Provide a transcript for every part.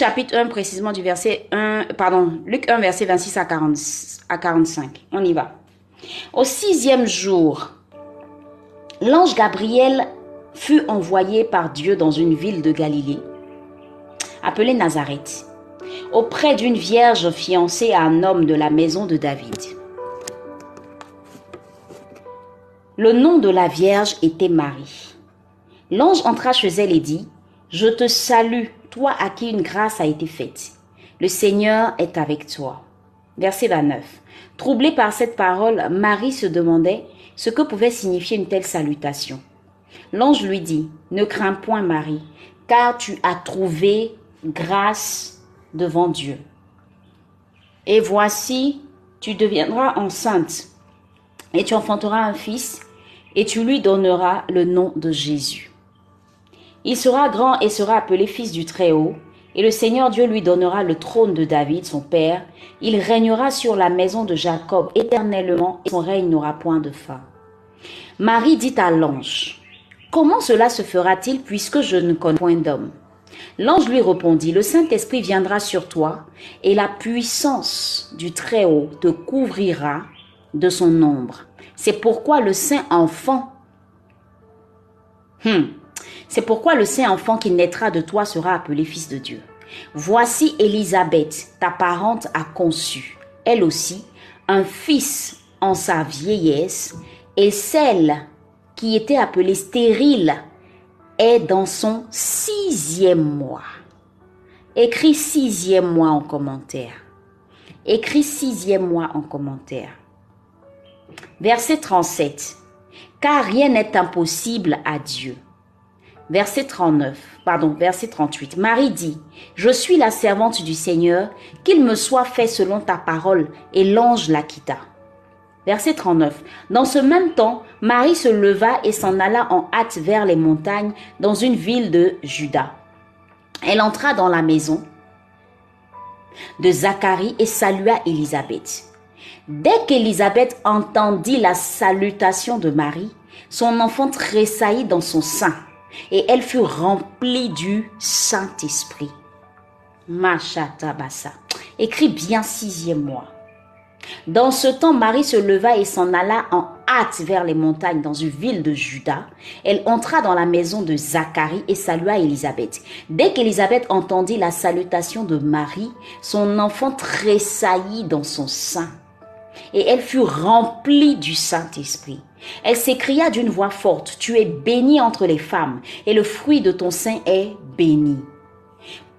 chapitre 1, précisément du verset 1, pardon, Luc 1, verset 26 à, 40, à 45. On y va. Au sixième jour, l'ange Gabriel fut envoyé par Dieu dans une ville de Galilée, appelée Nazareth, auprès d'une vierge fiancée à un homme de la maison de David. Le nom de la vierge était Marie. L'ange entra chez elle et dit, Je te salue, toi à qui une grâce a été faite. Le Seigneur est avec toi. Verset 29. Troublée par cette parole, Marie se demandait ce que pouvait signifier une telle salutation. L'ange lui dit, Ne crains point Marie, car tu as trouvé grâce devant Dieu. Et voici, tu deviendras enceinte, et tu enfanteras un fils, et tu lui donneras le nom de Jésus. Il sera grand et sera appelé fils du Très-Haut, et le Seigneur Dieu lui donnera le trône de David, son père. Il régnera sur la maison de Jacob éternellement, et son règne n'aura point de fin. Marie dit à l'ange, Comment cela se fera-t-il puisque je ne connais point d'homme? L'ange lui répondit, Le Saint-Esprit viendra sur toi, et la puissance du Très-Haut te couvrira de son ombre. C'est pourquoi le Saint enfant, hmm, c'est pourquoi le Saint enfant qui naîtra de toi sera appelé Fils de Dieu. Voici Élisabeth, ta parente, a conçu, elle aussi, un fils en sa vieillesse, et celle qui était appelée stérile est dans son sixième mois. Écris sixième mois en commentaire. Écris sixième mois en commentaire. Verset 37. Car rien n'est impossible à Dieu. Verset 39, pardon, verset 38. Marie dit, Je suis la servante du Seigneur, qu'il me soit fait selon ta parole. Et l'ange la quitta. Verset 39. Dans ce même temps, Marie se leva et s'en alla en hâte vers les montagnes dans une ville de Juda. Elle entra dans la maison de Zacharie et salua Élisabeth. Dès qu'Élisabeth entendit la salutation de Marie, son enfant tressaillit dans son sein et elle fut remplie du Saint-Esprit. Machatabasa. Écrit bien sixième mois. Dans ce temps, Marie se leva et s'en alla en hâte vers les montagnes dans une ville de Juda. Elle entra dans la maison de Zacharie et salua Élisabeth. Dès qu'Élisabeth entendit la salutation de Marie, son enfant tressaillit dans son sein. Et elle fut remplie du Saint-Esprit. Elle s'écria d'une voix forte, Tu es bénie entre les femmes, et le fruit de ton sein est béni.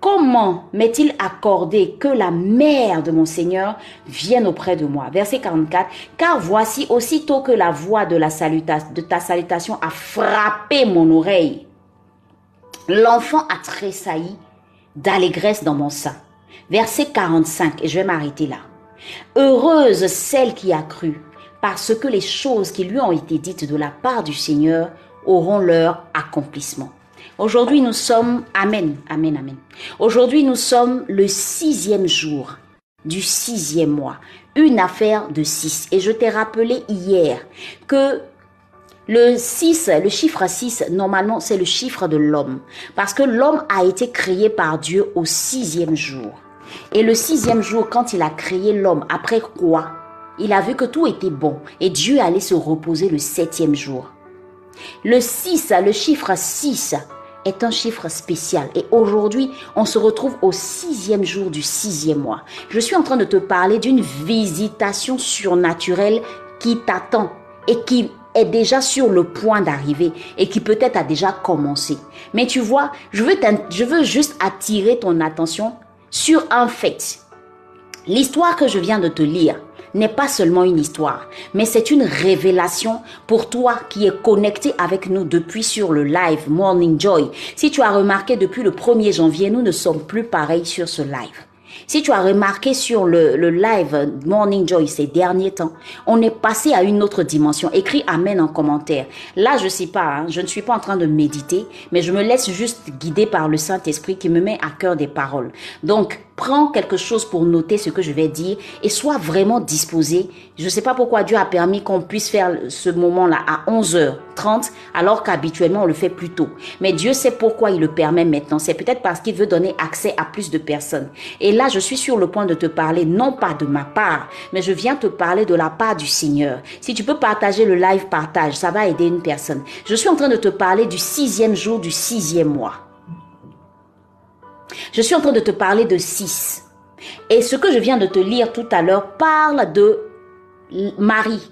Comment m'est-il accordé que la mère de mon Seigneur vienne auprès de moi? Verset 44. Car voici aussitôt que la voix de, la de ta salutation a frappé mon oreille, l'enfant a tressailli d'allégresse dans mon sein. Verset 45, et je vais m'arrêter là. Heureuse celle qui a cru, parce que les choses qui lui ont été dites de la part du Seigneur auront leur accomplissement. Aujourd'hui, nous sommes, Amen, Amen, Amen. Aujourd'hui, nous sommes le sixième jour du sixième mois. Une affaire de six. Et je t'ai rappelé hier que le 6, le chiffre 6, normalement, c'est le chiffre de l'homme. Parce que l'homme a été créé par Dieu au sixième jour. Et le sixième jour, quand il a créé l'homme, après quoi Il a vu que tout était bon. Et Dieu allait se reposer le septième jour. Le 6, le chiffre 6, est un chiffre spécial. Et aujourd'hui, on se retrouve au sixième jour du sixième mois. Je suis en train de te parler d'une visitation surnaturelle qui t'attend et qui est déjà sur le point d'arriver et qui peut-être a déjà commencé. Mais tu vois, je veux, je veux juste attirer ton attention sur un fait. L'histoire que je viens de te lire, n'est pas seulement une histoire, mais c'est une révélation pour toi qui es connecté avec nous depuis sur le live Morning Joy. Si tu as remarqué depuis le 1er janvier, nous ne sommes plus pareils sur ce live. Si tu as remarqué sur le, live Morning Joy ces derniers temps, on est passé à une autre dimension. Écris Amen en commentaire. Là, je sais pas, hein, je ne suis pas en train de méditer, mais je me laisse juste guider par le Saint-Esprit qui me met à cœur des paroles. Donc, prends quelque chose pour noter ce que je vais dire et sois vraiment disposé. Je ne sais pas pourquoi Dieu a permis qu'on puisse faire ce moment-là à 11h30 alors qu'habituellement on le fait plus tôt. Mais Dieu sait pourquoi il le permet maintenant. C'est peut-être parce qu'il veut donner accès à plus de personnes. Et là, je suis sur le point de te parler, non pas de ma part, mais je viens te parler de la part du Seigneur. Si tu peux partager le live, partage. Ça va aider une personne. Je suis en train de te parler du sixième jour du sixième mois. Je suis en train de te parler de 6. Et ce que je viens de te lire tout à l'heure parle de Marie.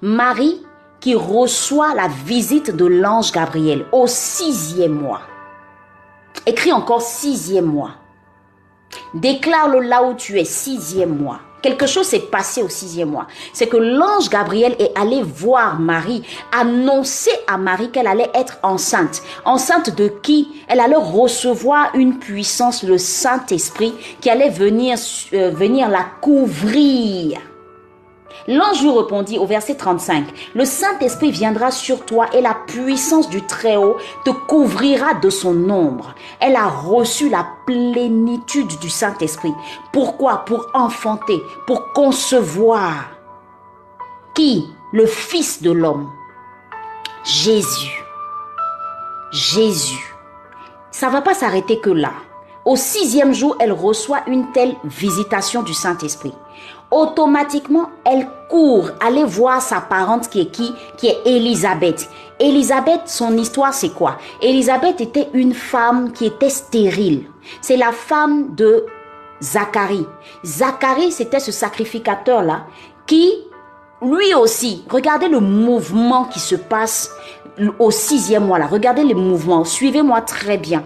Marie qui reçoit la visite de l'ange Gabriel au sixième mois. Écris encore sixième mois. Déclare-le là où tu es, sixième mois. Quelque chose s'est passé au sixième mois. C'est que l'ange Gabriel est allé voir Marie, annoncer à Marie qu'elle allait être enceinte. Enceinte de qui? Elle allait recevoir une puissance, le Saint-Esprit, qui allait venir, euh, venir la couvrir. L'ange lui répondit au verset 35, Le Saint-Esprit viendra sur toi et la puissance du Très-Haut te couvrira de son ombre. Elle a reçu la plénitude du Saint-Esprit. Pourquoi? Pour enfanter, pour concevoir. Qui? Le Fils de l'homme. Jésus. Jésus. Ça va pas s'arrêter que là. Au sixième jour, elle reçoit une telle visitation du Saint-Esprit automatiquement, elle court aller voir sa parente qui est qui Qui est Élisabeth. Élisabeth, son histoire, c'est quoi? Élisabeth était une femme qui était stérile. C'est la femme de Zacharie. Zacharie, c'était ce sacrificateur-là qui, lui aussi, regardez le mouvement qui se passe au sixième mois là. Regardez les mouvements. Suivez-moi très bien.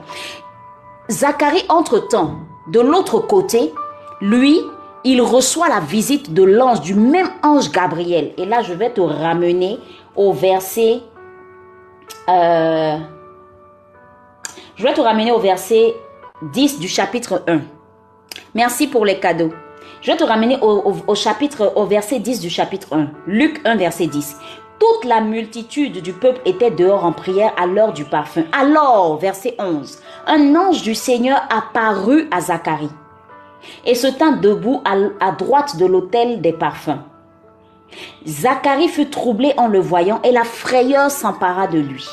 Zacharie, entre-temps, de l'autre côté, lui, il reçoit la visite de l'ange, du même ange Gabriel. Et là, je vais te ramener au verset... Euh, je vais te ramener au verset 10 du chapitre 1. Merci pour les cadeaux. Je vais te ramener au, chapitre, au verset 10 du chapitre 1. Luc 1, verset 10. Toute la multitude du peuple était dehors en prière à l'heure du parfum. Alors, verset 11, un ange du Seigneur apparut à Zacharie et se tint debout à, droite de l'autel des parfums. Zacharie fut troublé en le voyant et la frayeur s'empara de lui.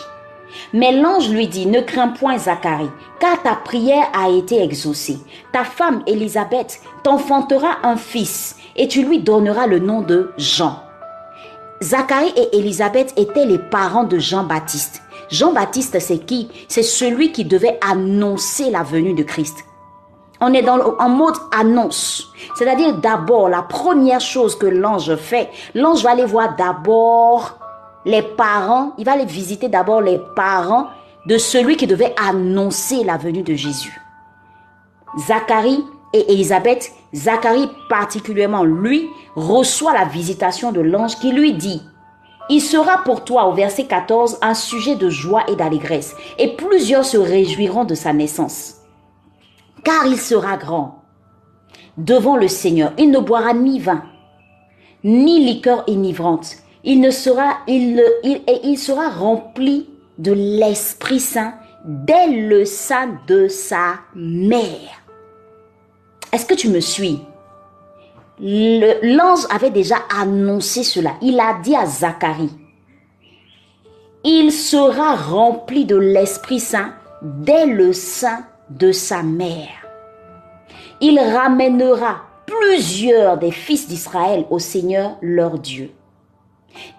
Mais l'ange lui dit, ne crains point Zacharie, car ta prière a été exaucée. Ta femme Élisabeth t'enfantera un fils et tu lui donneras le nom de Jean. Zacharie et Élisabeth étaient les parents de Jean-Baptiste. Jean-Baptiste, c'est qui? C'est celui qui devait annoncer la venue de Christ. On est dans, en mode annonce. C'est-à-dire d'abord, la première chose que l'ange fait, l'ange va aller voir d'abord les parents, il va aller visiter d'abord les parents de celui qui devait annoncer la venue de Jésus. Zacharie et Élisabeth, Zacharie particulièrement, lui, reçoit la visitation de l'ange qui lui dit, il sera pour toi, au verset 14, un sujet de joie et d'allégresse, et plusieurs se réjouiront de sa naissance car il sera grand devant le Seigneur. Il ne boira ni vin, ni liqueur enivrante. Il ne sera, il, il, et il sera rempli de l'Esprit Saint dès le sein de sa mère. Est-ce que tu me suis? L'ange avait déjà annoncé cela. Il a dit à Zacharie, il sera rempli de l'Esprit Saint dès le sein de sa mère. Il ramènera plusieurs des fils d'Israël au Seigneur leur Dieu.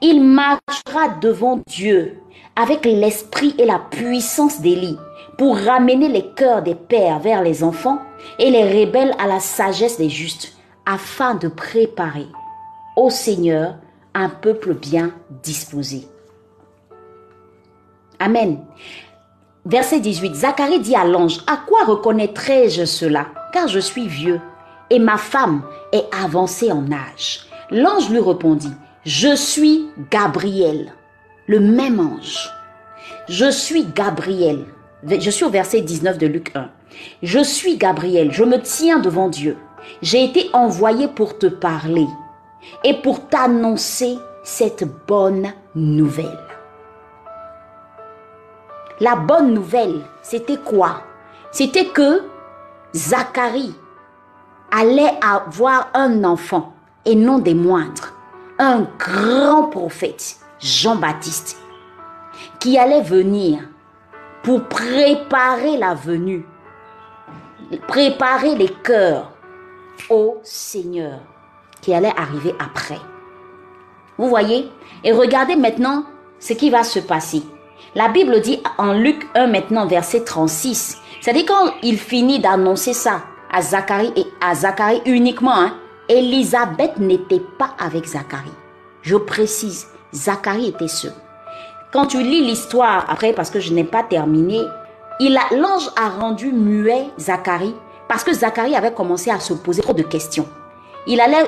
Il marchera devant Dieu avec l'esprit et la puissance d'Élie pour ramener les cœurs des pères vers les enfants et les rebelles à la sagesse des justes, afin de préparer au Seigneur un peuple bien disposé. Amen. Verset 18. Zacharie dit à l'ange, à quoi reconnaîtrai-je cela? Car je suis vieux et ma femme est avancée en âge. L'ange lui répondit, je suis Gabriel, le même ange. Je suis Gabriel. Je suis au verset 19 de Luc 1. Je suis Gabriel, je me tiens devant Dieu. J'ai été envoyé pour te parler et pour t'annoncer cette bonne nouvelle. La bonne nouvelle, c'était quoi? C'était que Zacharie allait avoir un enfant, et non des moindres, un grand prophète, Jean-Baptiste, qui allait venir pour préparer la venue, préparer les cœurs au Seigneur qui allait arriver après. Vous voyez? Et regardez maintenant ce qui va se passer. La Bible dit en Luc 1 maintenant verset 36. C'est-à-dire quand il finit d'annoncer ça à Zacharie et à Zacharie uniquement, hein, Élisabeth n'était pas avec Zacharie. Je précise, Zacharie était seul. Quand tu lis l'histoire, après, parce que je n'ai pas terminé, l'ange a rendu muet Zacharie parce que Zacharie avait commencé à se poser trop de questions. Il allait,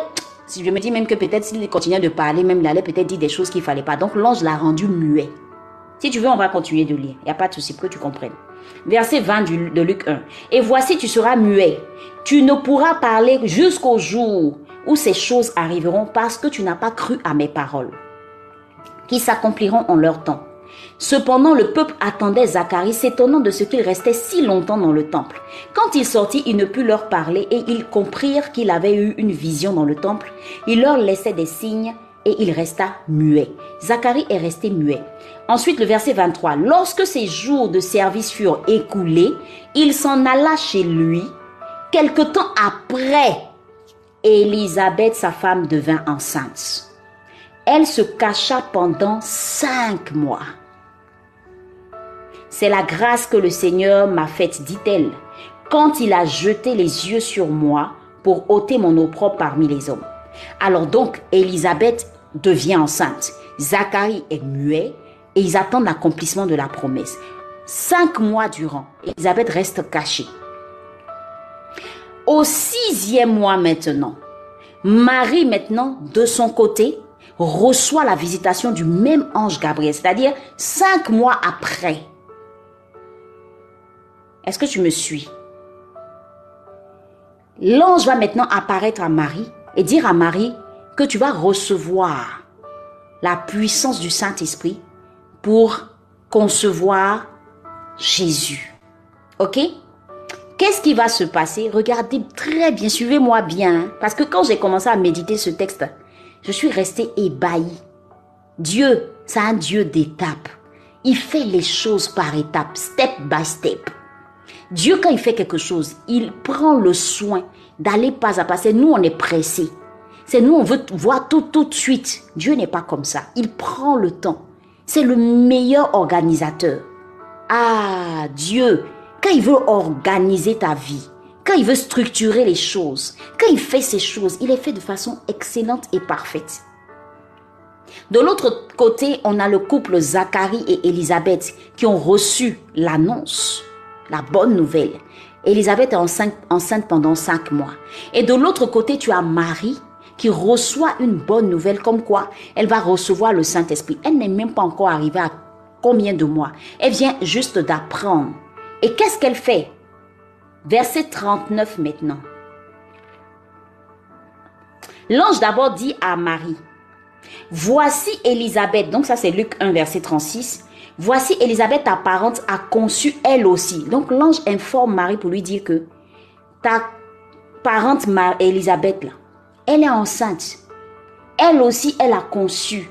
je me dis même que peut-être s'il continuait de parler, même il allait peut-être dire des choses qu'il fallait pas. Donc l'ange l'a rendu muet. Si tu veux, on va continuer de lire. Il n'y a pas de souci pour que tu comprennes. Verset 20 de Luc 1. Et voici, tu seras muet. Tu ne pourras parler jusqu'au jour où ces choses arriveront parce que tu n'as pas cru à mes paroles, qui s'accompliront en leur temps. Cependant, le peuple attendait Zacharie, s'étonnant de ce qu'il restait si longtemps dans le temple. Quand il sortit, il ne put leur parler et ils comprirent qu'il avait eu une vision dans le temple. Il leur laissait des signes et il resta muet. Zacharie est resté muet. Ensuite, le verset 23. Lorsque ses jours de service furent écoulés, il s'en alla chez lui. Quelque temps après, Élisabeth, sa femme, devint enceinte. Elle se cacha pendant cinq mois. C'est la grâce que le Seigneur m'a faite, dit-elle, quand il a jeté les yeux sur moi pour ôter mon opprobre parmi les hommes. Alors donc, Élisabeth devient enceinte. Zacharie est muet et ils attendent l'accomplissement de la promesse. Cinq mois durant, Élisabeth reste cachée. Au sixième mois maintenant, Marie maintenant, de son côté, reçoit la visitation du même ange Gabriel, c'est-à-dire cinq mois après. Est-ce que tu me suis? L'ange va maintenant apparaître à Marie et dire à Marie que tu vas recevoir la puissance du Saint-Esprit pour concevoir Jésus. Ok? Qu'est-ce qui va se passer? Regardez très bien, suivez-moi bien. Hein. parce que quand j'ai commencé à méditer ce texte, je suis restée ébahie. Dieu, c'est un Dieu d'étapes. Il fait les choses par étapes, step by step. Dieu, quand il fait quelque chose, il prend le soin d'aller pas à pas. C'est nous, on est pressés. C'est nous, on veut voir tout, tout de suite. Dieu n'est pas comme ça. Il prend le temps. C'est le meilleur organisateur. Ah, Dieu, quand il veut organiser ta vie, quand il veut structurer les choses, quand il fait ces choses, il les fait de façon excellente et parfaite. De l'autre côté, on a le couple Zacharie et Élisabeth qui ont reçu l'annonce, la bonne nouvelle. Élisabeth est enceinte, enceinte pendant cinq mois. Et de l'autre côté, tu as Marie qui reçoit une bonne nouvelle comme quoi elle va recevoir le Saint-Esprit. Elle n'est même pas encore arrivée à combien de mois. Elle vient juste d'apprendre. Et qu'est-ce qu'elle fait? Verset 39 maintenant. L'ange d'abord dit à Marie, Voici Élisabeth, donc ça c'est Luc 1 verset 36, Voici Élisabeth, ta parente, a conçu elle aussi. Donc l'ange informe Marie pour lui dire que ta parente Élisabeth, là, elle est enceinte. Elle aussi, elle a conçu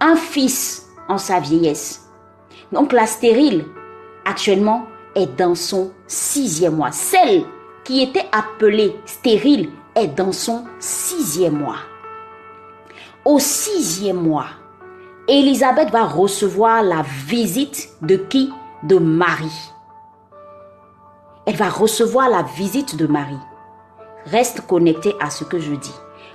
un fils en sa vieillesse. Donc la stérile, actuellement, est dans son sixième mois. Celle qui était appelée stérile est dans son sixième mois. Au sixième mois, Élisabeth va recevoir la visite de qui? De Marie. Elle va recevoir la visite de Marie. Reste connecté à ce que je dis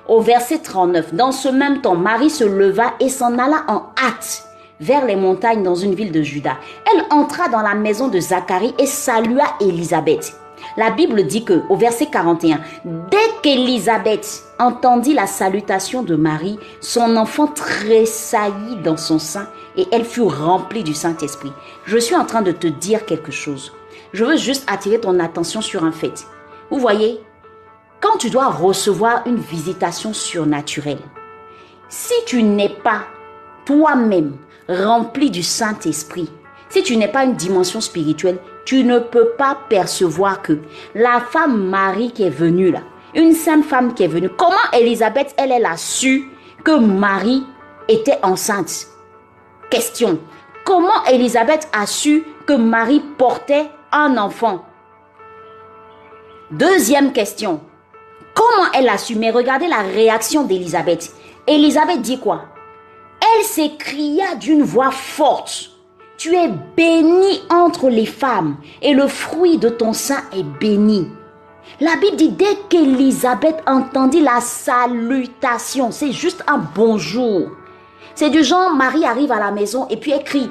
au verset 39. Dans ce même temps, Marie se leva et s'en alla en hâte vers les montagnes dans une ville de Juda. Elle entra dans la maison de Zacharie et salua Élisabeth. La Bible dit que, au verset 41, dès qu'Élisabeth entendit la salutation de Marie, son enfant tressaillit dans son sein et elle fut remplie du Saint-Esprit. Je suis en train de te dire quelque chose. Je veux juste attirer ton attention sur un fait. Vous voyez, quand tu dois recevoir une visitation surnaturelle, si tu n'es pas toi-même rempli du Saint-Esprit, si tu n'es pas une dimension spirituelle, tu ne peux pas percevoir que la femme Marie qui est venue là, une sainte femme qui est venue. Comment Élisabeth, elle, elle a su que Marie était enceinte? Question. Comment Élisabeth a su que Marie portait un enfant? Deuxième question. Comment elle a su? Mais regardez la réaction d'Élisabeth. Élisabeth dit quoi? Elle s'écria d'une voix forte. Tu es bénie entre les femmes et le fruit de ton sein est béni. La Bible dit dès qu'Élisabeth entendit la salutation, c'est juste un bonjour. C'est du genre, Marie arrive à la maison et puis écrit,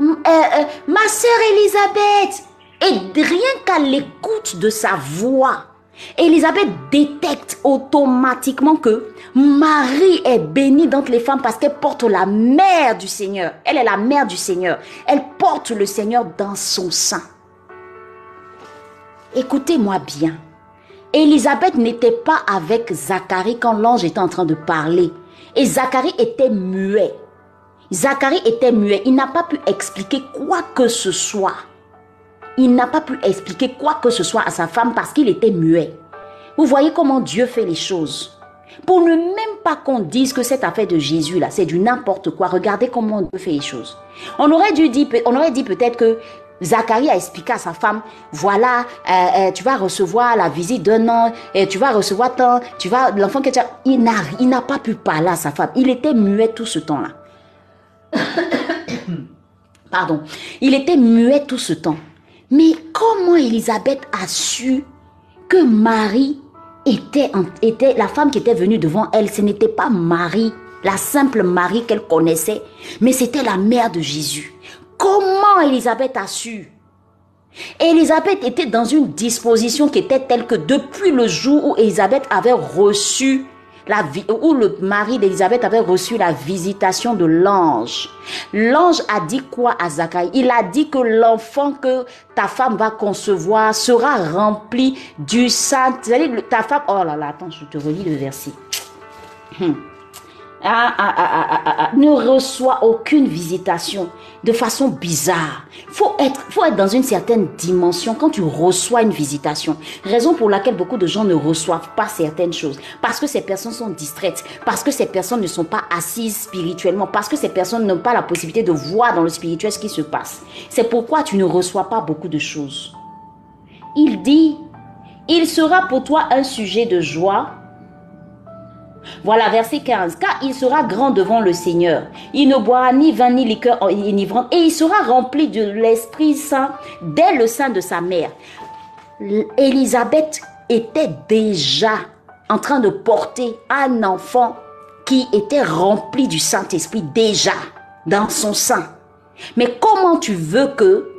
euh, euh, ma sœur Élisabeth. Et rien qu'à l'écoute de sa voix, Élisabeth détecte automatiquement que Marie est bénie d'entre les femmes parce qu'elle porte la mère du Seigneur. Elle est la mère du Seigneur. Elle porte le Seigneur dans son sein. Écoutez-moi bien. Élisabeth n'était pas avec Zacharie quand l'ange était en train de parler. Et Zacharie était muet. Zacharie était muet. Il n'a pas pu expliquer quoi que ce soit. Il n'a pas pu expliquer quoi que ce soit à sa femme parce qu'il était muet. Vous voyez comment Dieu fait les choses. Pour ne même pas qu'on dise que cette affaire de Jésus là, c'est du n'importe quoi. Regardez comment Dieu fait les choses. On aurait dû dire, on aurait dit peut-être que Zacharie a expliqué à sa femme, voilà, euh, euh, tu vas recevoir la visite d'un an, et tu vas recevoir tant, tu vas, l'enfant que tu as, il n'a pas pu parler à sa femme. Il était muet tout ce temps-là. Pardon. Il était muet tout ce temps. Mais comment Élisabeth a su que Marie était, était la femme qui était venue devant elle, ce n'était pas Marie, la simple Marie qu'elle connaissait, mais c'était la mère de Jésus. Comment Élisabeth a su? Élisabeth était dans une disposition qui était telle que depuis le jour où Élisabeth avait reçu où le mari d'Élisabeth avait reçu la visitation de l'ange. L'ange a dit quoi à Zacharie? Il a dit que l'enfant que ta femme va concevoir sera rempli du Saint. Ta femme, oh là là, attends, je te relis le verset. Hmm. Ah, ah, ah, ne reçoit aucune visitation de façon bizarre. Faut être, faut être dans une certaine dimension quand tu reçois une visitation. Raison pour laquelle beaucoup de gens ne reçoivent pas certaines choses. Parce que ces personnes sont distraites. Parce que ces personnes ne sont pas assises spirituellement. Parce que ces personnes n'ont pas la possibilité de voir dans le spirituel ce qui se passe. C'est pourquoi tu ne reçois pas beaucoup de choses. Il dit, il sera pour toi un sujet de joie voilà, verset 15. Car il sera grand devant le Seigneur. Il ne boira ni vin ni liqueur enivrante. Et il sera rempli de l'Esprit Saint dès le sein de sa mère. Élisabeth était déjà en train de porter un enfant qui était rempli du Saint-Esprit déjà dans son sein. Mais comment tu veux que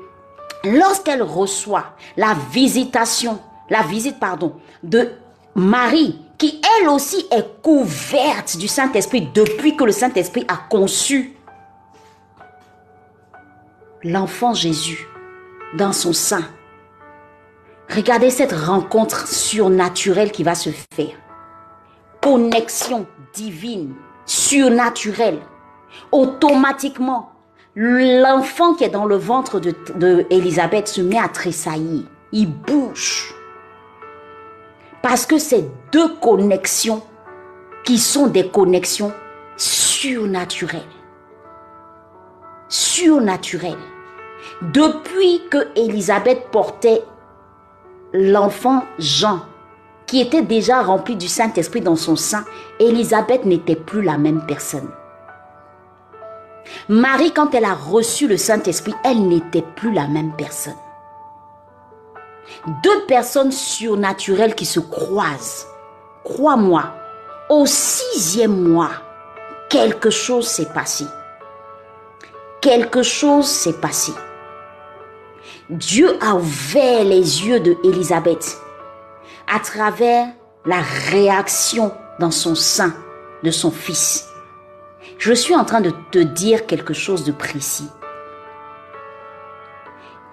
lorsqu'elle reçoit la visitation, la visite, pardon, de Marie, qui elle aussi est couverte du Saint-Esprit depuis que le Saint-Esprit a conçu l'enfant Jésus dans son sein. Regardez cette rencontre surnaturelle qui va se faire. Connexion divine, surnaturelle. Automatiquement, l'enfant qui est dans le ventre de, se met à tressaillir. Il bouge. Parce que c'est deux connexions qui sont des connexions surnaturelles. Surnaturelles. Depuis que Élisabeth portait l'enfant Jean, qui était déjà rempli du Saint-Esprit dans son sein, Élisabeth n'était plus la même personne. Marie, quand elle a reçu le Saint-Esprit, elle n'était plus la même personne deux personnes surnaturelles qui se croisent. Crois-moi, au sixième mois, quelque chose s'est passé. Quelque chose s'est passé. Dieu a ouvert les yeux de Élisabeth à travers la réaction dans son sein de son fils. Je suis en train de te dire quelque chose de précis.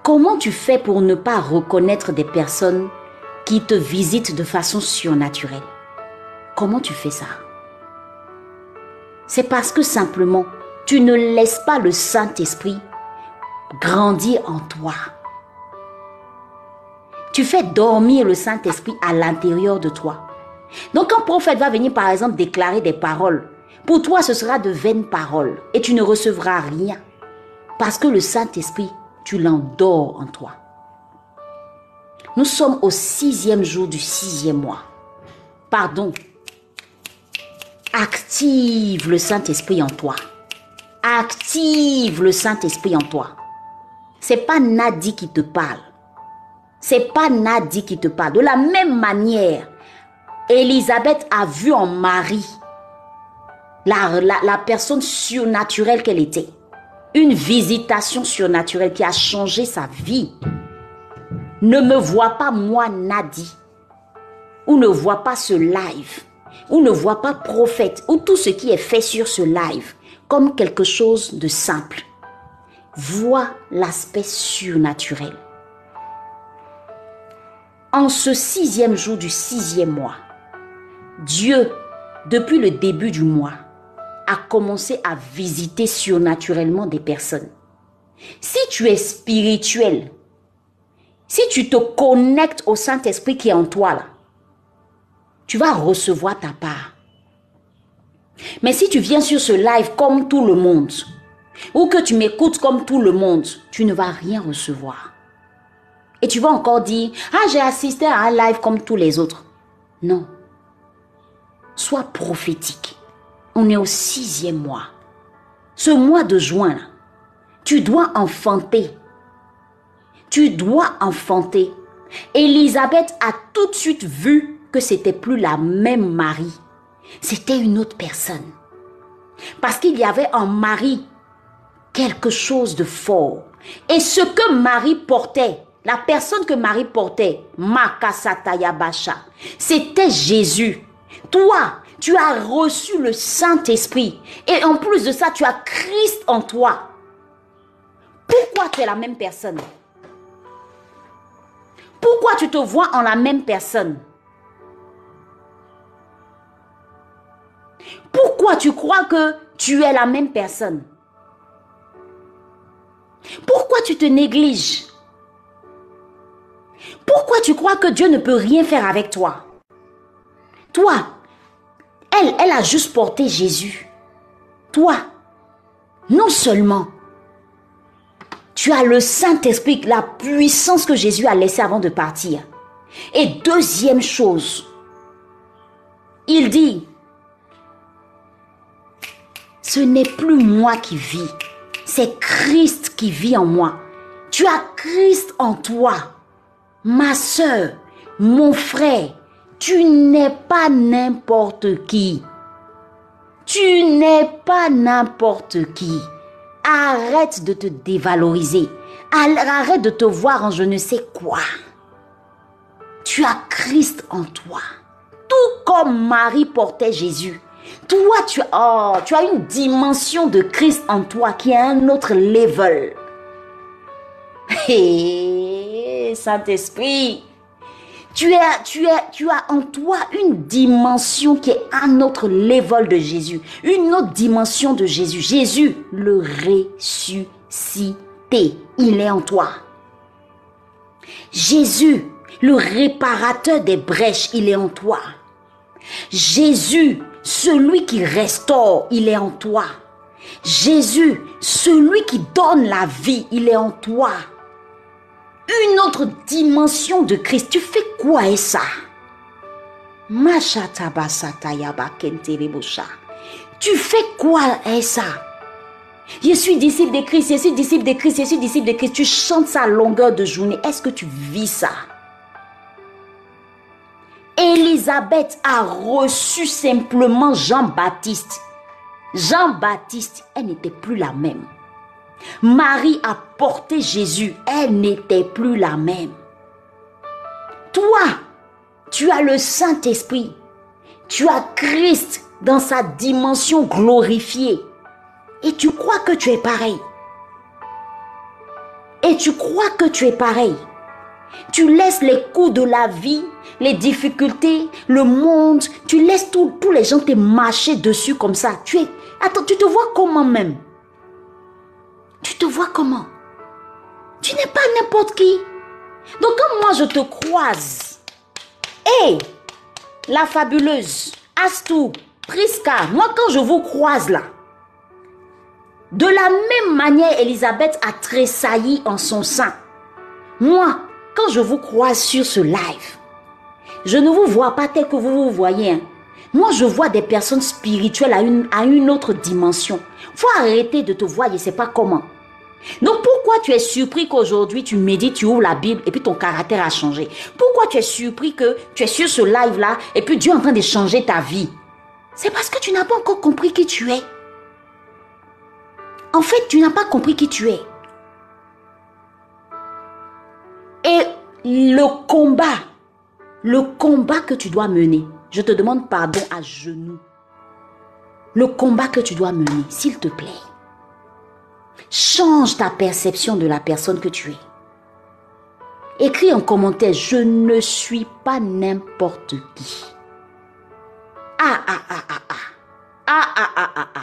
Comment tu fais pour ne pas reconnaître des personnes qui te visitent de façon surnaturelle? Comment tu fais ça? C'est parce que simplement, tu ne laisses pas le Saint-Esprit grandir en toi. Tu fais dormir le Saint-Esprit à l'intérieur de toi. Donc un prophète va venir par exemple déclarer des paroles. Pour toi, ce sera de vaines paroles et tu ne recevras rien. Parce que le Saint-Esprit, tu l'endors en toi. Nous sommes au sixième jour du sixième mois. Pardon. Active le Saint-Esprit en toi. Active le Saint-Esprit en toi. C'est pas Nadi qui te parle. C'est pas Nadi qui te parle. De la même manière, Elisabeth a vu en Marie la, la personne surnaturelle qu'elle était. Une visitation surnaturelle qui a changé sa vie. Ne me vois pas moi Nadi. Ou ne vois pas ce live. Ou ne vois pas prophète. Ou tout ce qui est fait sur ce live comme quelque chose de simple. Vois l'aspect surnaturel. En ce sixième jour du sixième mois, Dieu, depuis le début du mois, a commencé à visiter surnaturellement des personnes. Si tu es spirituel, si tu te connectes au Saint-Esprit qui est en toi, là, tu vas recevoir ta part. Mais si tu viens sur ce live comme tout le monde, ou que tu m'écoutes comme tout le monde, tu ne vas rien recevoir. Et tu vas encore dire, ah, j'ai assisté à un live comme tous les autres. Non. Sois prophétique. On est au sixième mois. Ce mois de juin, tu dois enfanter. Tu dois enfanter. Elisabeth a tout de suite vu que c'était plus la même Marie c'était une autre personne. Parce qu'il y avait en Marie quelque chose de fort. Et ce que Marie portait, la personne que Marie portait, Makasatayabasha, c'était Jésus. Toi, tu as reçu le Saint-Esprit. Et en plus de ça, tu as Christ en toi. Pourquoi tu es la même personne? Pourquoi tu te vois en la même personne? Pourquoi tu crois que tu es la même personne? Pourquoi tu te négliges? Pourquoi tu crois que Dieu ne peut rien faire avec toi? Toi, elle, elle a juste porté Jésus. Toi, non seulement tu as le Saint-Esprit, la puissance que Jésus a laissée avant de partir. Et deuxième chose, il dit, ce n'est plus moi qui vis, c'est Christ qui vit en moi. Tu as Christ en toi. Ma soeur, mon frère, tu n'es pas n'importe qui. Tu n'es pas n'importe qui. Arrête de te dévaloriser. Arrête de te voir en je ne sais quoi. Tu as Christ en toi. Tout comme Marie portait Jésus. Toi, tu, oh, tu as une dimension de Christ en toi qui est un autre level. Hey, Saint-Esprit, tu, as, tu, tu as en toi une dimension qui est un autre level de Jésus, une autre dimension de Jésus. Jésus, le ressuscité, il est en toi. Jésus, le réparateur des brèches, il est en toi. Jésus, celui qui restaure, il est en toi. Jésus, celui qui donne la vie, il est en toi. Une autre dimension de Christ. Tu fais quoi et ça Tu fais quoi ça Je suis disciple de Christ, je suis disciple de Christ, je suis disciple de Christ. Tu chantes ça à longueur de journée. Est-ce que tu vis ça? Élisabeth a reçu simplement Jean-Baptiste. Jean-Baptiste, elle n'était plus la même. Marie a porté Jésus, elle n'était plus la même. Toi, tu as le Saint-Esprit. Tu as Christ dans sa dimension glorifiée. Et tu crois que tu es pareil. Et tu crois que tu es pareil. Tu laisses les coups de la vie, les difficultés, le monde, tu laisses tous les gens te marcher dessus comme ça. Tu es, attends, tu te vois comment même? Tu te vois comment? Tu n'es pas n'importe qui. Donc quand moi je te croise, hé, la fabuleuse, Astou, Priska, moi quand je vous croise là, de la même manière, Elisabeth a tressailli en son sein. Moi, quand je vous croise sur ce live, je ne vous vois pas tel que vous vous voyez. Hein. Moi, je vois des personnes spirituelles à une, à une autre dimension. faut arrêter de te voir, je ne sais pas comment. Donc pourquoi tu es surpris qu'aujourd'hui tu médites, tu ouvres la Bible et puis ton caractère a changé? Pourquoi tu es surpris que tu es sur ce live-là et puis Dieu est en train de changer ta vie? C'est parce que tu n'as pas encore compris qui tu es. En fait, tu n'as pas compris qui tu es. Et le combat, le combat que tu dois mener, je te demande pardon à genoux. Le combat que tu dois mener, s'il te plaît. Change ta perception de la personne que tu es. Écris en commentaire, je ne suis pas n'importe qui. Ah, ah, ah, ah, ah. Ah, ah, ah, ah, ah.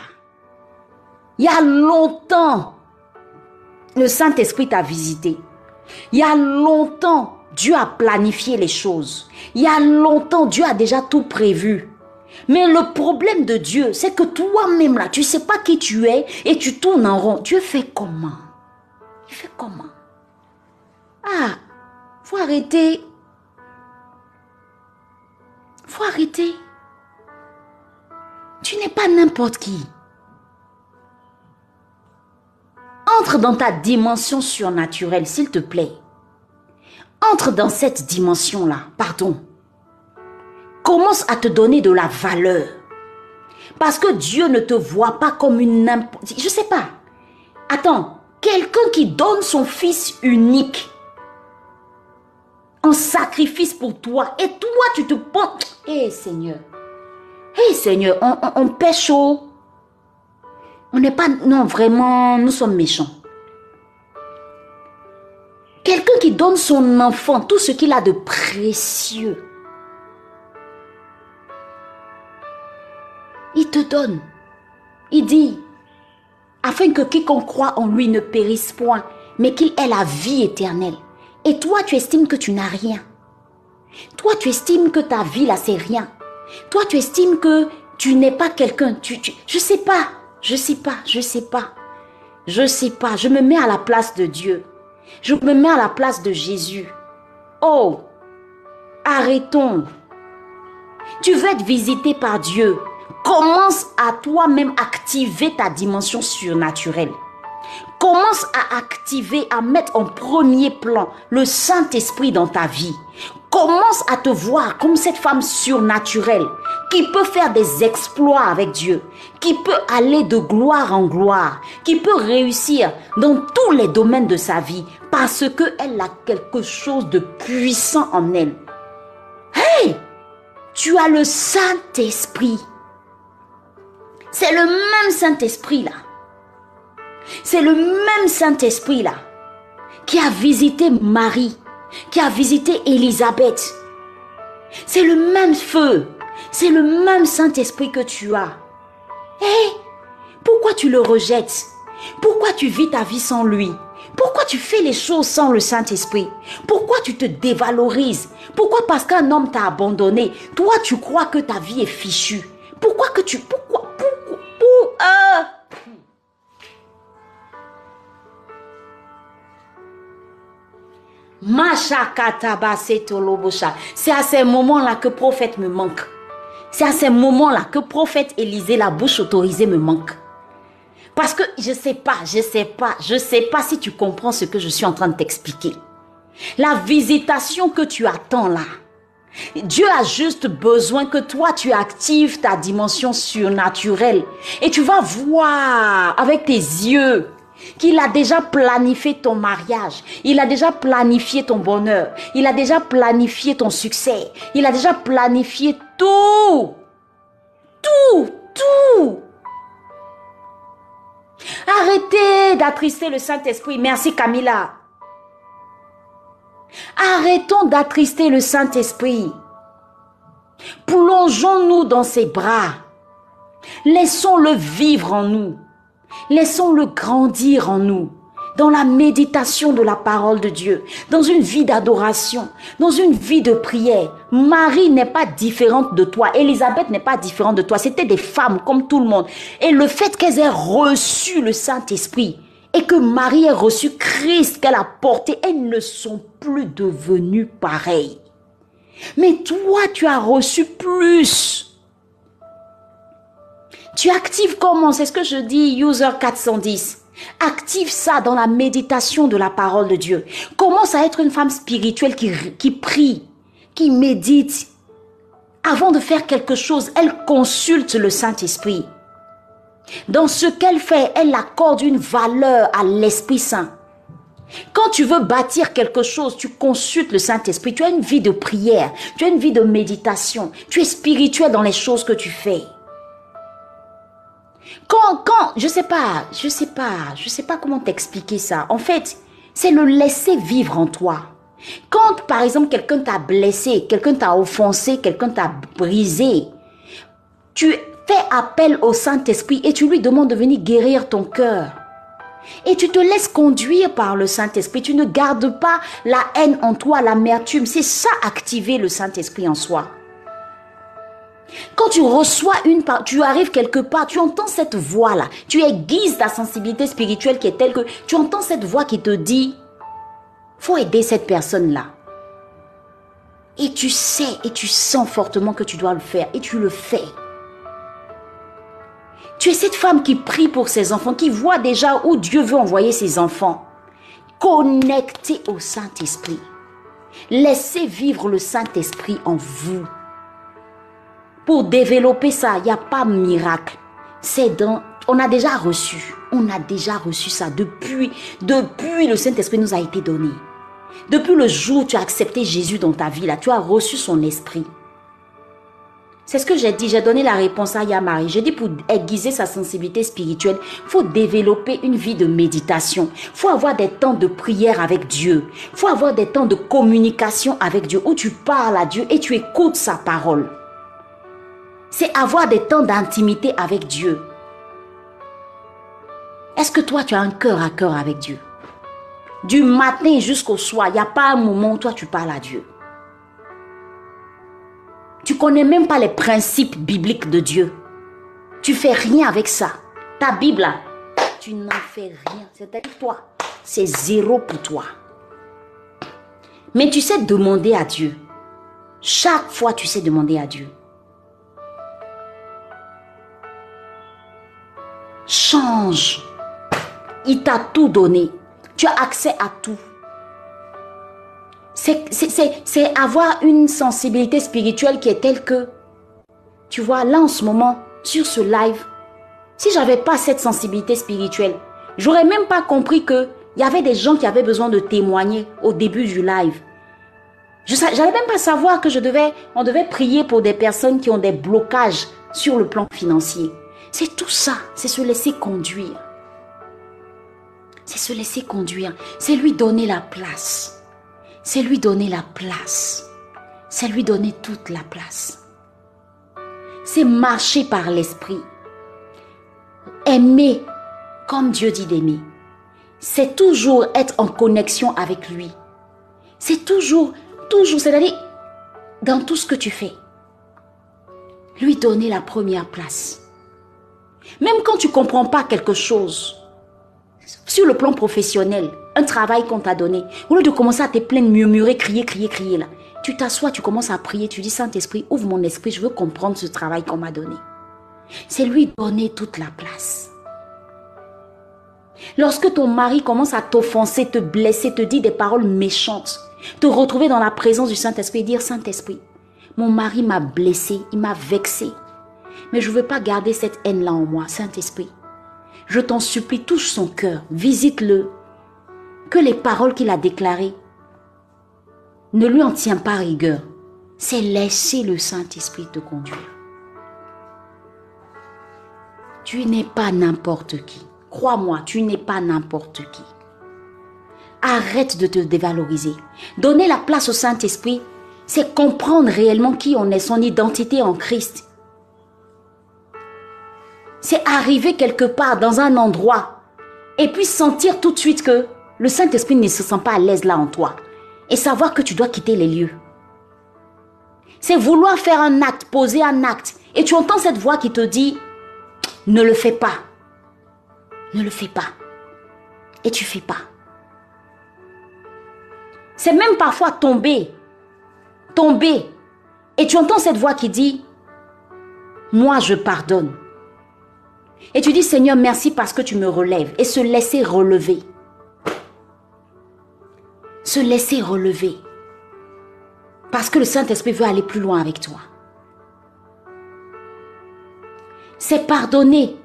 Il y a longtemps, le Saint-Esprit t'a visité. Il y a longtemps, Dieu a planifié les choses. Il y a longtemps, Dieu a déjà tout prévu. Mais le problème de Dieu, c'est que toi-même là, tu sais pas qui tu es et tu tournes en rond. Dieu fait comment? Il fait comment? Ah, faut arrêter. Faut arrêter. Tu n'es pas n'importe qui. Entre dans ta dimension surnaturelle, s'il te plaît. Entre dans cette dimension-là, pardon commence à te donner de la valeur. Parce que Dieu ne te voit pas comme une... Je sais pas. Attends, quelqu'un qui donne son fils unique en sacrifice pour toi et toi tu te penses... Hé Seigneur, hé Seigneur, on, on, pêche au... On n'est pas... Non, vraiment, nous sommes méchants. Donne son enfant tout ce qu'il a de précieux il te donne. Il dit, afin que quiconque croit en lui ne périsse point, mais qu'il ait la vie éternelle. Et toi, tu estimes que tu n'as rien. Toi, tu estimes que ta vie, là, c'est rien. Toi, tu estimes que tu n'es pas quelqu'un. Tu, tu, je sais pas, je sais pas, je sais pas. Je sais pas, je me mets à la place de Dieu. Je me mets à la place de Jésus. Oh, arrêtons. Tu veux être visité par Dieu. Commence à toi-même activer ta dimension surnaturelle. Commence à activer, à mettre en premier plan le Saint-Esprit dans ta vie. Commence à te voir comme cette femme surnaturelle qui peut faire des exploits avec Dieu, qui peut aller de gloire en gloire, qui peut réussir dans tous les domaines de sa vie parce qu'elle a quelque chose de puissant en elle. Hey, tu as le Saint-Esprit. C'est le même Saint-Esprit là. C'est le même Saint-Esprit là qui a visité Marie, qui a visité Élisabeth. C'est le même feu. C'est le même Saint-Esprit que tu as. Hé, pourquoi tu le rejettes? Pourquoi tu vis ta vie sans lui? Pourquoi tu fais les choses sans le Saint-Esprit? Pourquoi tu te dévalorises? Pourquoi parce qu'un homme t'a abandonné, toi tu crois que ta vie est fichue? Pourquoi que tu pourquoi c'est à ces moments-là que prophète me manque. C'est à ces moments-là que prophète Élisée, la bouche autorisée, me manque. Parce que je sais pas, je sais pas, je sais pas si tu comprends ce que je suis en train de t'expliquer. La visitation que tu attends là, Dieu a juste besoin que toi, tu actives ta dimension surnaturelle. Et tu vas voir avec tes yeux qu'il a déjà planifié ton mariage, il a déjà planifié ton bonheur, il a déjà planifié ton succès, il a déjà planifié tout. Tout, tout. Arrêtez d'attrister le Saint-Esprit. Merci Camilla. Arrêtons d'attrister le Saint-Esprit. Plongeons-nous dans ses bras. Laissons-le vivre en nous. Laissons-le grandir en nous. Dans la méditation de la parole de Dieu, dans une vie d'adoration, dans une vie de prière. Marie n'est pas différente de toi, Élisabeth n'est pas différente de toi, c'était des femmes comme tout le monde. Et le fait qu'elles aient reçu le Saint-Esprit et que Marie ait reçu Christ qu'elle a porté, elles ne sont plus devenues pareilles. Mais toi, tu as reçu plus. Tu actives comment? C'est ce que je dis, user 410. Active ça dans la méditation de la parole de Dieu. Commence à être une femme spirituelle qui, qui prie, qui médite. Avant de faire quelque chose, elle consulte le Saint-Esprit. Dans ce qu'elle fait, elle accorde une valeur à l'Esprit Saint. Quand tu veux bâtir quelque chose, tu consultes le Saint-Esprit. Tu as une vie de prière, tu as une vie de méditation. Tu es spirituel dans les choses que tu fais. Quand, quand, je sais pas, je sais pas, je sais pas comment t'expliquer ça. En fait, c'est le laisser vivre en toi. Quand, par exemple, quelqu'un t'a blessé, quelqu'un t'a offensé, quelqu'un t'a brisé, tu fais appel au Saint-Esprit et tu lui demandes de venir guérir ton cœur. Et tu te laisses conduire par le Saint-Esprit. Tu ne gardes pas la haine en toi, l'amertume. C'est ça activer le Saint-Esprit en soi. Quand tu reçois une part, tu arrives quelque part, tu entends cette voix-là. Tu aiguises ta sensibilité spirituelle qui est telle que tu entends cette voix qui te dit, faut aider cette personne-là. Et tu sais et tu sens fortement que tu dois le faire et tu le fais. Tu es cette femme qui prie pour ses enfants, qui voit déjà où Dieu veut envoyer ses enfants. Connectez au Saint-Esprit. Laissez vivre le Saint-Esprit en vous. Pour développer ça, il n'y a pas miracle. C'est dans, on a déjà reçu. On a déjà reçu ça depuis, depuis le Saint-Esprit nous a été donné. Depuis le jour où tu as accepté Jésus dans ta vie, là, tu as reçu son esprit. C'est ce que j'ai dit, j'ai donné la réponse à Yamari. J'ai dit pour aiguiser sa sensibilité spirituelle, faut développer une vie de méditation. Faut avoir des temps de prière avec Dieu. Faut avoir des temps de communication avec Dieu où tu parles à Dieu et tu écoutes sa parole. C'est avoir des temps d'intimité avec Dieu. Est-ce que toi, tu as un cœur à cœur avec Dieu? Du matin jusqu'au soir, il n'y a pas un moment où toi, tu parles à Dieu. Tu connais même pas les principes bibliques de Dieu. Tu fais rien avec ça. Ta Bible, tu n'en fais rien. C'est-à-dire toi, c'est zéro pour toi. Mais tu sais demander à Dieu. Chaque fois, tu sais demander à Dieu. Change. Il t'a tout donné. Tu as accès à tout c'est avoir une sensibilité spirituelle qui est telle que, tu vois, là en ce moment, sur ce live, si j'avais pas cette sensibilité spirituelle, j'aurais même pas compris que il y avait des gens qui avaient besoin de témoigner au début du live. Je n'allais même pas savoir que je devais, on devait prier pour des personnes qui ont des blocages sur le plan financier. C'est tout ça, c'est se laisser conduire. C'est se laisser conduire, c'est lui donner la place c'est lui donner la place. C'est lui donner toute la place. C'est marcher par l'esprit. Aimer comme Dieu dit d'aimer. C'est toujours être en connexion avec lui. C'est toujours, toujours, c'est-à-dire dans tout ce que tu fais. Lui donner la première place. Même quand tu comprends pas quelque chose, sur le plan professionnel, un travail qu'on t'a donné, au lieu de commencer à te plaindre, murmurer, crier, crier, crier là, tu t'assois, tu commences à prier, tu dis Saint-Esprit, ouvre mon esprit, je veux comprendre ce travail qu'on m'a donné. C'est lui donner toute la place. Lorsque ton mari commence à t'offenser, te blesser, te dire des paroles méchantes, te retrouver dans la présence du Saint-Esprit et dire Saint-Esprit, mon mari m'a blessé, il m'a vexé. Mais je ne veux pas garder cette haine-là en moi, Saint-Esprit. Je t'en supplie, touche son cœur, visite-le, que les paroles qu'il a déclarées ne lui en tient pas rigueur. C'est laisser le Saint-Esprit te conduire. Tu n'es pas n'importe qui. Crois-moi, tu n'es pas n'importe qui. Arrête de te dévaloriser. Donner la place au Saint-Esprit, c'est comprendre réellement qui on est, son identité en Christ. C'est arriver quelque part dans un endroit Et puis sentir tout de suite que le Saint-Esprit ne se sent pas à l'aise là en toi. Et savoir que tu dois quitter les lieux. C'est vouloir faire un acte, poser un acte. Et tu entends cette voix qui te dit, ne le fais pas. Ne le fais pas. Et tu fais pas. C'est même parfois tomber. Tomber. Et tu entends cette voix qui dit, moi je pardonne. Et tu dis, Seigneur, merci parce que tu me relèves. Et se laisser relever. Se laisser relever. Parce que le Saint-Esprit veut aller plus loin avec toi. C'est pardonner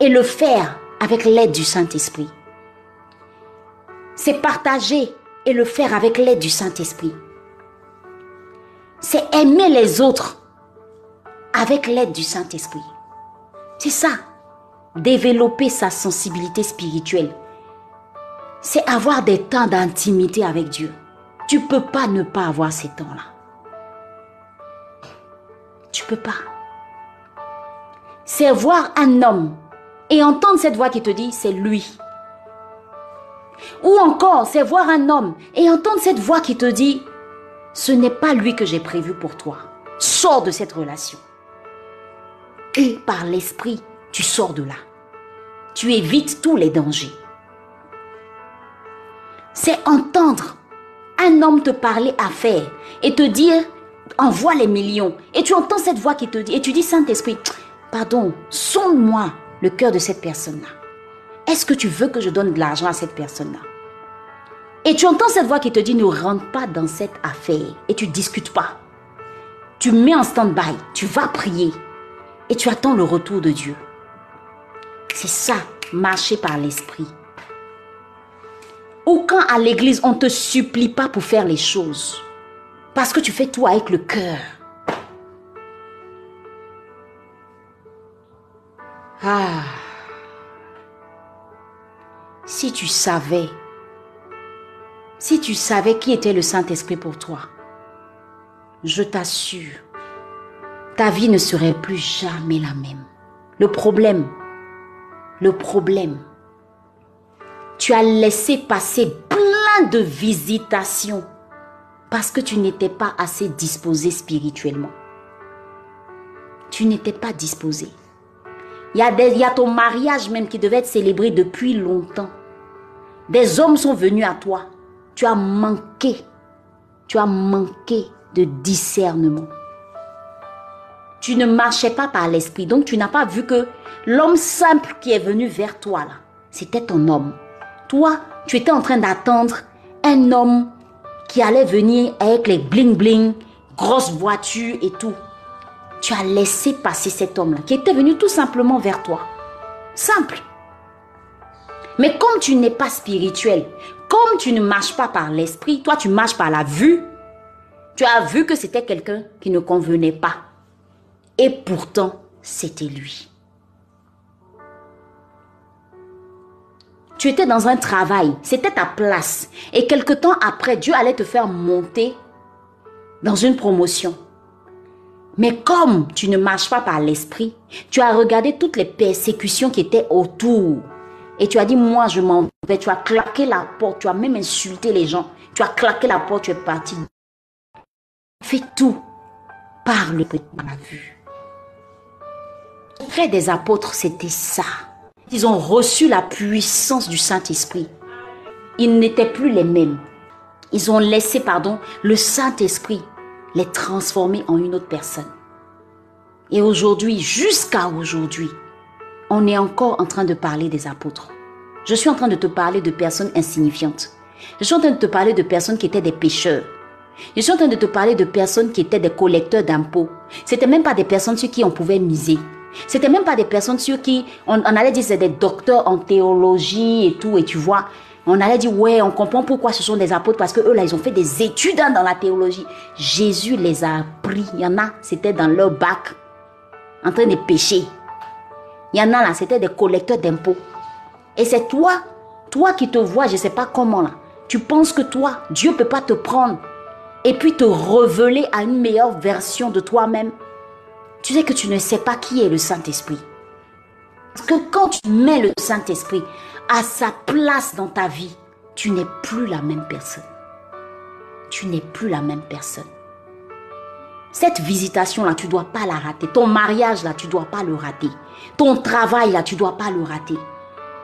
et le faire avec l'aide du Saint-Esprit. C'est partager et le faire avec l'aide du Saint-Esprit. C'est aimer les autres avec l'aide du Saint-Esprit. C'est ça. Développer sa sensibilité spirituelle. C'est avoir des temps d'intimité avec Dieu. Tu peux pas ne pas avoir ces temps-là. Tu peux pas. C'est voir un homme et entendre cette voix qui te dit c'est lui. Ou encore, c'est voir un homme et entendre cette voix qui te dit ce n'est pas lui que j'ai prévu pour toi. Sors de cette relation. Et par l'esprit, tu sors de là. Tu évites tous les dangers. C'est entendre un homme te parler affaire et te dire envoie les millions. Et tu entends cette voix qui te dit, et tu dis Saint-Esprit, pardon, sonde-moi le cœur de cette personne-là. Est-ce que tu veux que je donne de l'argent à cette personne-là? Et tu entends cette voix qui te dit ne rentre pas dans cette affaire et tu discutes pas. Tu mets en stand-by, tu vas prier et tu attends le retour de Dieu. C'est ça, marcher par l'esprit. Ou quand à l'église, on ne te supplie pas pour faire les choses. Parce que tu fais tout avec le cœur. Ah. Si tu savais, si tu savais qui était le Saint-Esprit pour toi, je t'assure, ta vie ne serait plus jamais la même. Le problème, le problème, tu as laissé passer plein de visitations parce que tu n'étais pas assez disposé spirituellement. Tu n'étais pas disposé. Il y, a ton mariage même qui devait être célébré depuis longtemps. Des hommes sont venus à toi. Tu as manqué. Tu as manqué de discernement. Tu ne marchais pas par l'esprit. Donc tu n'as pas vu que l'homme simple qui est venu vers toi là, c'était ton homme. Toi, tu étais en train d'attendre un homme qui allait venir avec les bling bling, grosses voitures et tout. Tu as laissé passer cet homme-là qui était venu tout simplement vers toi. Simple. Mais comme tu n'es pas spirituel, comme tu ne marches pas par l'esprit, toi tu marches par la vue, tu as vu que c'était quelqu'un qui ne convenait pas. Et pourtant, c'était lui. tu étais dans un travail, c'était ta place. Et quelque temps après, Dieu allait te faire monter dans une promotion. Mais comme tu ne marches pas par l'esprit, tu as regardé toutes les persécutions qui étaient autour. Et tu as dit, moi je m'en vais. Tu as claqué la porte, tu as même insulté les gens. Tu as claqué la porte, tu es parti. Fais tout par le à la vue. Le des apôtres, c'était ça. Ils ont reçu la puissance du Saint-Esprit. Ils n'étaient plus les mêmes. Ils ont laissé, pardon, le Saint-Esprit les transformer en une autre personne. Et aujourd'hui, jusqu'à aujourd'hui, on est encore en train de parler des apôtres. Je suis en train de te parler de personnes insignifiantes. Je suis en train de te parler de personnes qui étaient des pécheurs. Je suis en train de te parler de personnes qui étaient des collecteurs d'impôts. C'était même pas des personnes sur qui on pouvait miser. C'était même pas des personnes sur qui on, allait dire c'est des docteurs en théologie et tout, et tu vois, on allait dire ouais, on comprend pourquoi ce sont des apôtres parce que eux là ils ont fait des études hein, dans la théologie. Jésus les a appris. Il y en a, c'était dans leur bac, en train de pécher. Il y en a là, c'était des collecteurs d'impôts. Et c'est toi, toi qui te vois, je sais pas comment là. Tu penses que toi, Dieu peut pas te prendre et puis te révéler à une meilleure version de toi-même tu sais que tu ne sais pas qui est le Saint-Esprit. Parce que quand tu mets le Saint-Esprit à sa place dans ta vie, tu n'es plus la même personne. Tu n'es plus la même personne. Cette visitation-là, tu ne dois pas la rater. Ton mariage-là, tu ne dois pas le rater. Ton travail-là, tu ne dois pas le rater.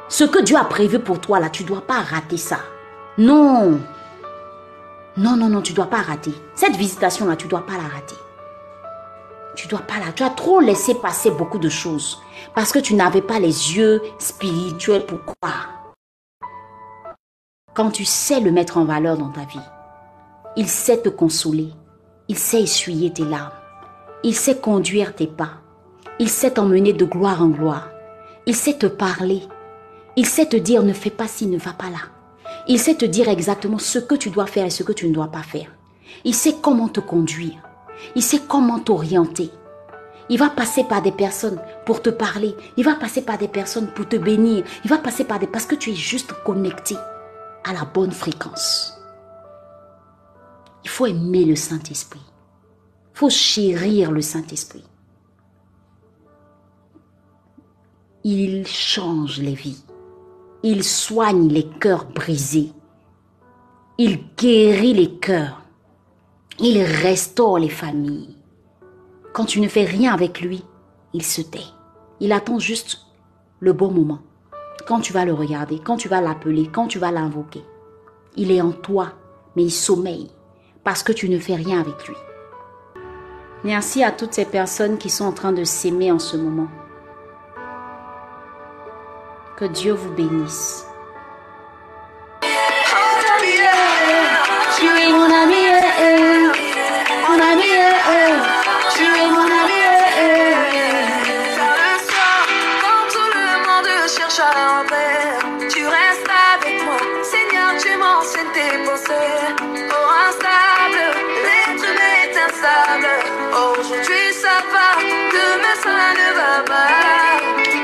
Ce que Dieu a prévu pour toi, là, tu ne dois pas rater ça. Non. Non, non, non, tu ne dois pas rater. Cette visitation-là, tu ne dois pas la rater. Tu dois pas la. Tu as trop laissé passer beaucoup de choses. Parce que tu n'avais pas les yeux spirituels pour croire. Quand tu sais le mettre en valeur dans ta vie, il sait te consoler. Il sait essuyer tes larmes. Il sait conduire tes pas. Il sait t'emmener de gloire en gloire. Il sait te parler. Il sait te dire ne fais pas ci, ne va pas là. Il sait te dire exactement ce que tu dois faire et ce que tu ne dois pas faire. Il sait comment te conduire. Il sait comment t'orienter. Il va passer par des personnes pour te parler. Il va passer par des personnes pour te bénir. Il va passer par des... Parce que tu es juste connecté à la bonne fréquence. Il faut aimer le Saint-Esprit. Il faut chérir le Saint-Esprit. Il change les vies. Il soigne les cœurs brisés. Il guérit les cœurs. Il restaure les familles. Quand tu ne fais rien avec lui, il se tait. Il attend juste le bon moment. Quand tu vas le regarder, quand tu vas l'appeler, quand tu vas l'invoquer. Il est en toi, mais il sommeille parce que tu ne fais rien avec lui. Merci à toutes ces personnes qui sont en train de s'aimer en ce moment. Que Dieu vous bénisse. Ne va pas.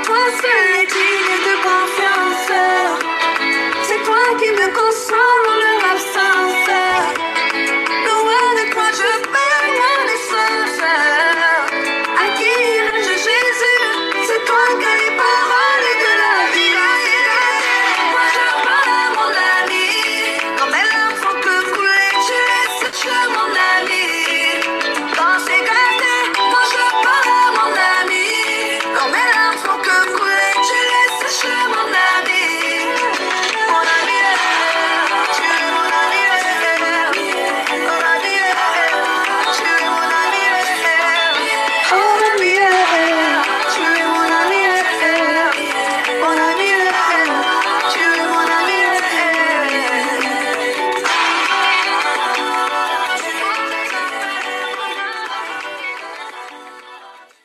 Toi seul est digne de confiance.